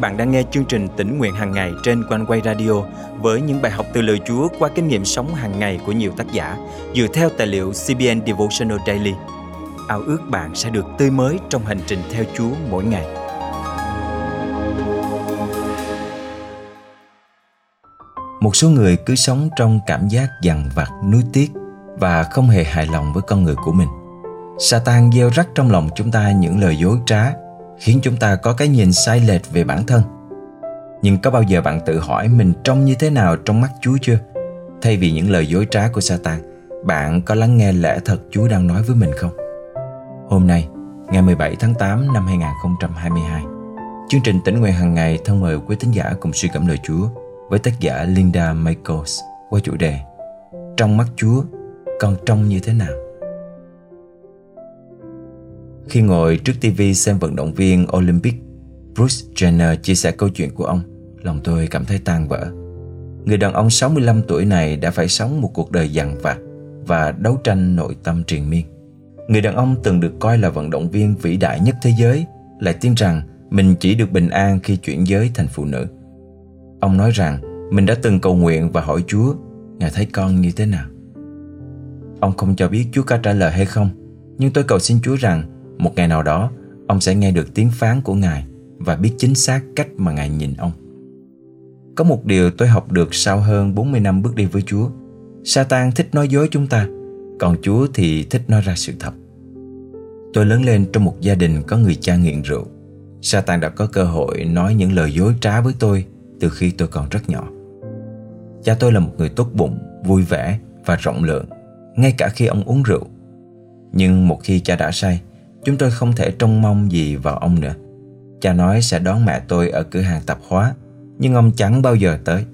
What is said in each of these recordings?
bạn đang nghe chương trình tỉnh nguyện hàng ngày trên quanh quay radio với những bài học từ lời Chúa qua kinh nghiệm sống hàng ngày của nhiều tác giả dựa theo tài liệu CBN Devotional Daily. Ao ước bạn sẽ được tươi mới trong hành trình theo Chúa mỗi ngày. Một số người cứ sống trong cảm giác dằn vặt, nuối tiếc và không hề hài lòng với con người của mình. Satan gieo rắc trong lòng chúng ta những lời dối trá khiến chúng ta có cái nhìn sai lệch về bản thân nhưng có bao giờ bạn tự hỏi mình trông như thế nào trong mắt Chúa chưa? Thay vì những lời dối trá của Satan, bạn có lắng nghe lẽ thật Chúa đang nói với mình không? Hôm nay, ngày 17 tháng 8 năm 2022, chương trình tỉnh nguyện hàng ngày thân mời quý tín giả cùng suy cảm lời Chúa với tác giả Linda Michaels qua chủ đề Trong mắt Chúa, con trông như thế nào? Khi ngồi trước TV xem vận động viên Olympic, Bruce Jenner chia sẻ câu chuyện của ông, lòng tôi cảm thấy tan vỡ. Người đàn ông 65 tuổi này đã phải sống một cuộc đời dằn vặt và đấu tranh nội tâm triền miên. Người đàn ông từng được coi là vận động viên vĩ đại nhất thế giới lại tin rằng mình chỉ được bình an khi chuyển giới thành phụ nữ. Ông nói rằng mình đã từng cầu nguyện và hỏi Chúa Ngài thấy con như thế nào. Ông không cho biết Chúa có trả lời hay không, nhưng tôi cầu xin Chúa rằng một ngày nào đó, ông sẽ nghe được tiếng phán của Ngài và biết chính xác cách mà Ngài nhìn ông. Có một điều tôi học được sau hơn 40 năm bước đi với Chúa. Satan thích nói dối chúng ta, còn Chúa thì thích nói ra sự thật. Tôi lớn lên trong một gia đình có người cha nghiện rượu. Satan đã có cơ hội nói những lời dối trá với tôi từ khi tôi còn rất nhỏ. Cha tôi là một người tốt bụng, vui vẻ và rộng lượng, ngay cả khi ông uống rượu. Nhưng một khi cha đã say, Chúng tôi không thể trông mong gì vào ông nữa. Cha nói sẽ đón mẹ tôi ở cửa hàng tạp hóa, Nhưng ông chẳng bao giờ tới.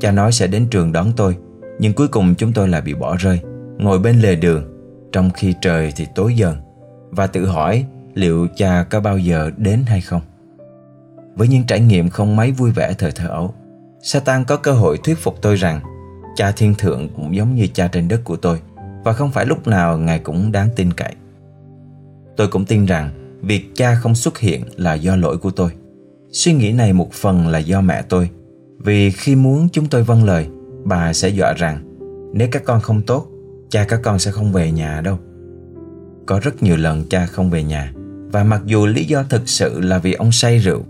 Cha nói sẽ đến trường đón tôi, Nhưng cuối cùng chúng tôi lại bị bỏ rơi, Ngồi bên lề đường. Trong khi trời thì tối dần, Và tự hỏi liệu cha có bao giờ đến hay không. Với những trải nghiệm không mấy vui vẻ thời thơ ấu, Satan có cơ hội thuyết phục tôi rằng Cha thiên thượng cũng giống như cha trên đất của tôi, Và không phải lúc nào Ngài cũng đáng tin cậy. Tôi cũng tin rằng việc cha không xuất hiện là do lỗi của tôi. Suy nghĩ này một phần là do mẹ tôi. Vì khi muốn chúng tôi vâng lời, bà sẽ dọa rằng nếu các con không tốt, cha các con sẽ không về nhà đâu. Có rất nhiều lần cha không về nhà và mặc dù lý do thực sự là vì ông say rượu,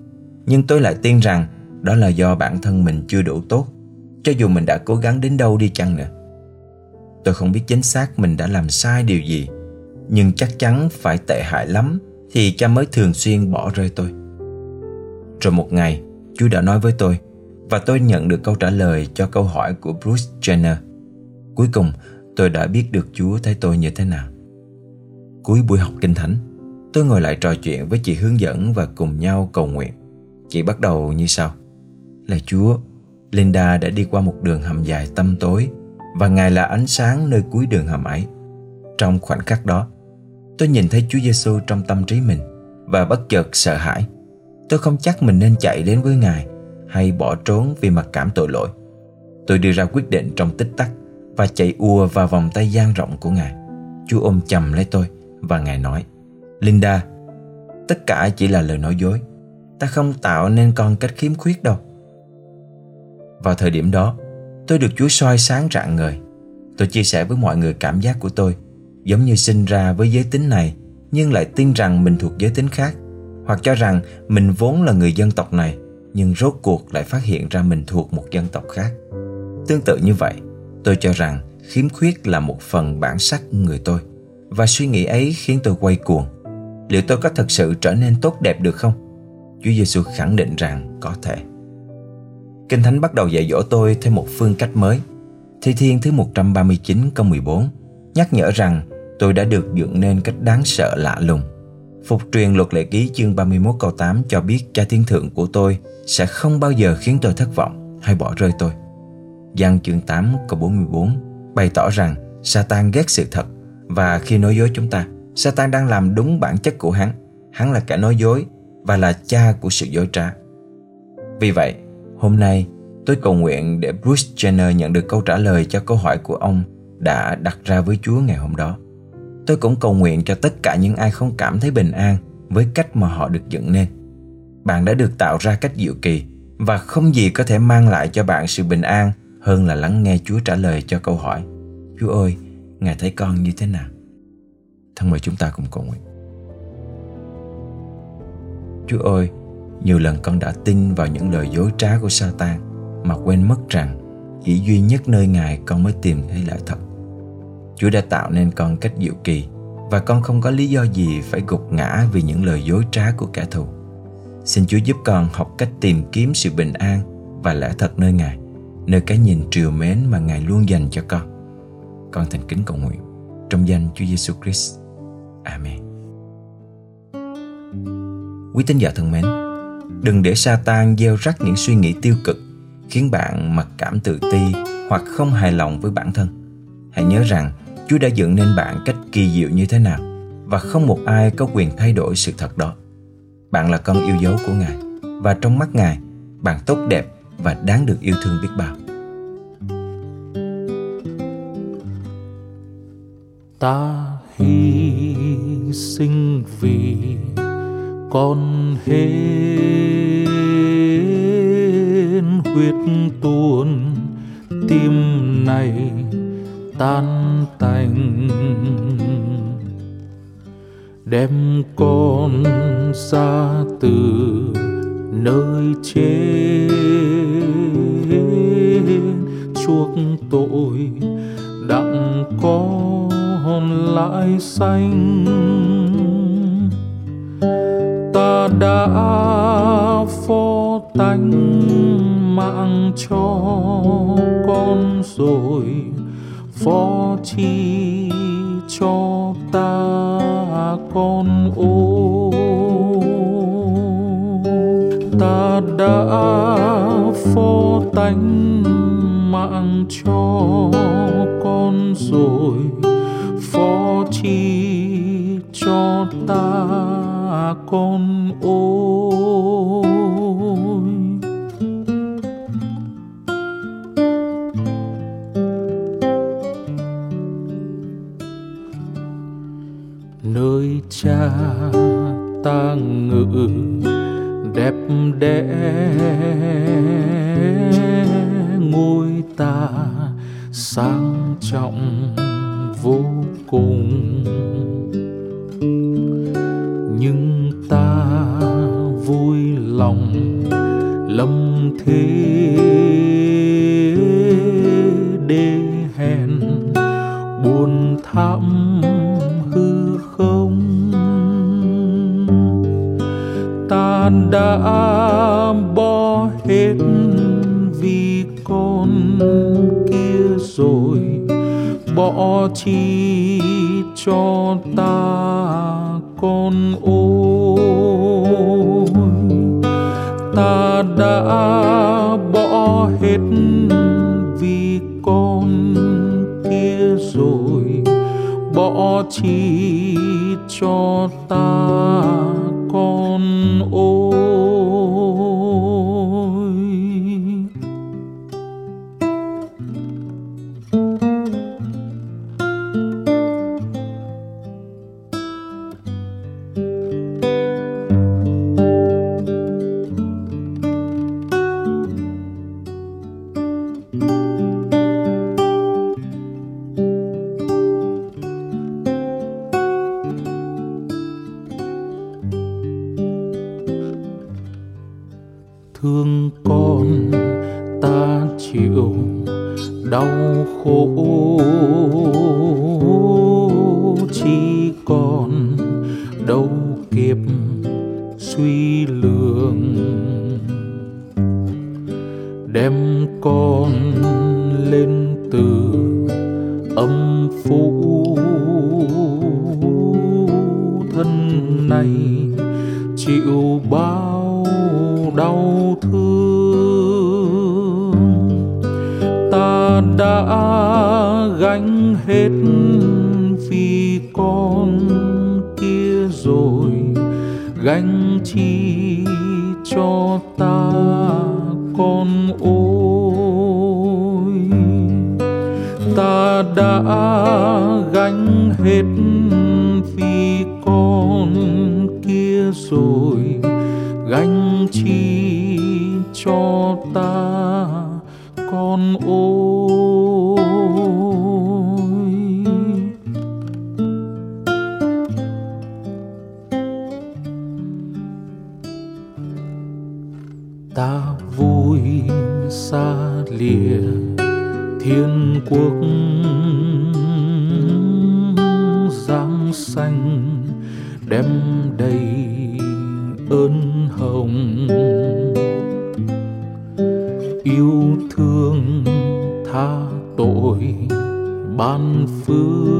nhưng tôi lại tin rằng đó là do bản thân mình chưa đủ tốt, cho dù mình đã cố gắng đến đâu đi chăng nữa. Tôi không biết chính xác mình đã làm sai điều gì nhưng chắc chắn phải tệ hại lắm thì cha mới thường xuyên bỏ rơi tôi. Rồi một ngày, Chúa đã nói với tôi và tôi nhận được câu trả lời cho câu hỏi của Bruce Jenner. Cuối cùng, tôi đã biết được Chúa thấy tôi như thế nào. Cuối buổi học kinh thánh, tôi ngồi lại trò chuyện với chị hướng dẫn và cùng nhau cầu nguyện. Chị bắt đầu như sau. Lạy Chúa, Linda đã đi qua một đường hầm dài tăm tối và Ngài là ánh sáng nơi cuối đường hầm ấy. Trong khoảnh khắc đó, Tôi nhìn thấy Chúa Giêsu trong tâm trí mình và bất chợt sợ hãi. Tôi không chắc mình nên chạy đến với Ngài hay bỏ trốn vì mặc cảm tội lỗi. Tôi đưa ra quyết định trong tích tắc và chạy ùa vào vòng tay dang rộng của Ngài. Chúa ôm chầm lấy tôi và Ngài nói Linda, tất cả chỉ là lời nói dối. Ta không tạo nên con cách khiếm khuyết đâu. Vào thời điểm đó, tôi được Chúa soi sáng rạng ngời. Tôi chia sẻ với mọi người cảm giác của tôi giống như sinh ra với giới tính này nhưng lại tin rằng mình thuộc giới tính khác hoặc cho rằng mình vốn là người dân tộc này nhưng rốt cuộc lại phát hiện ra mình thuộc một dân tộc khác. Tương tự như vậy, tôi cho rằng khiếm khuyết là một phần bản sắc người tôi và suy nghĩ ấy khiến tôi quay cuồng. Liệu tôi có thật sự trở nên tốt đẹp được không? Chúa Giêsu khẳng định rằng có thể. Kinh Thánh bắt đầu dạy dỗ tôi thêm một phương cách mới. Thi Thiên thứ 139 câu 14 nhắc nhở rằng tôi đã được dựng nên cách đáng sợ lạ lùng. Phục truyền luật lệ ký chương 31 câu 8 cho biết cha thiên thượng của tôi sẽ không bao giờ khiến tôi thất vọng hay bỏ rơi tôi. Giăng chương 8 câu 44 bày tỏ rằng Satan ghét sự thật và khi nói dối chúng ta, Satan đang làm đúng bản chất của hắn. Hắn là kẻ nói dối và là cha của sự dối trá. Vì vậy, hôm nay tôi cầu nguyện để Bruce Jenner nhận được câu trả lời cho câu hỏi của ông đã đặt ra với Chúa ngày hôm đó. Tôi cũng cầu nguyện cho tất cả những ai không cảm thấy bình an với cách mà họ được dựng nên. bạn đã được tạo ra cách diệu kỳ và không gì có thể mang lại cho bạn sự bình an hơn là lắng nghe Chúa trả lời cho câu hỏi Chúa ơi, Ngài thấy con như thế nào? Thân mời chúng ta cùng cầu nguyện Chúa ơi, nhiều lần con đã tin vào những lời dối trá của Satan mà quên mất rằng chỉ duy nhất nơi Ngài con mới tìm thấy lẽ thật. Chúa đã tạo nên con cách diệu kỳ và con không có lý do gì phải gục ngã vì những lời dối trá của kẻ thù. Xin Chúa giúp con học cách tìm kiếm sự bình an và lẽ thật nơi Ngài, nơi cái nhìn triều mến mà Ngài luôn dành cho con. Con thành kính cầu nguyện trong danh Chúa Giêsu Christ. Amen. Quý tín giả thân mến, đừng để Satan gieo rắc những suy nghĩ tiêu cực khiến bạn mặc cảm tự ti hoặc không hài lòng với bản thân. Hãy nhớ rằng Chúa đã dựng nên bạn cách kỳ diệu như thế nào và không một ai có quyền thay đổi sự thật đó. Bạn là con yêu dấu của Ngài và trong mắt Ngài, bạn tốt đẹp và đáng được yêu thương biết bao. Ta hy sinh vì con hên huyết tuôn tim này tan tành. Đem con ra từ nơi trên chuộc tội đặng con lại xanh. Ta đã phó tánh mạng cho con rồi phó chi cho ta con ô ta đã phó tánh mạng cho con rồi. Phó chi cho ta con ôi cùng. Nhưng ta vui lòng lâm thế đê hèn buồn thắm hư không. Ta đã bỏ hết vì con kia rồi bỏ chi cho ta con ôi. Ta đã bỏ hết vì con kia rồi. Bỏ chi cho ta thương con, ta chịu đau khổ. Chỉ còn đâu kịp suy lường, đem con lên từ âm phủ. Thân này chịu bao đau thương. Ta đã gánh hết vì con kia rồi. Gánh chi cho ta, con ôi. Ta đã gánh hết vì con kia rồi gánh chi cho ta con ôi ta vui xa lìa thiên quốc giáng xanh đem đầy ơn hồng yêu thương tha tội ban phước.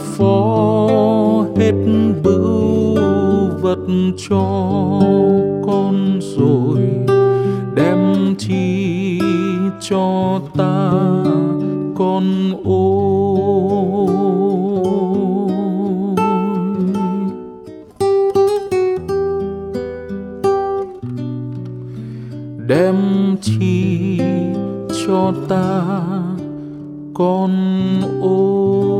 Phó hết bửu vật cho con rồi, đem chi cho ta con ôi. Đem chi cho ta con ôi.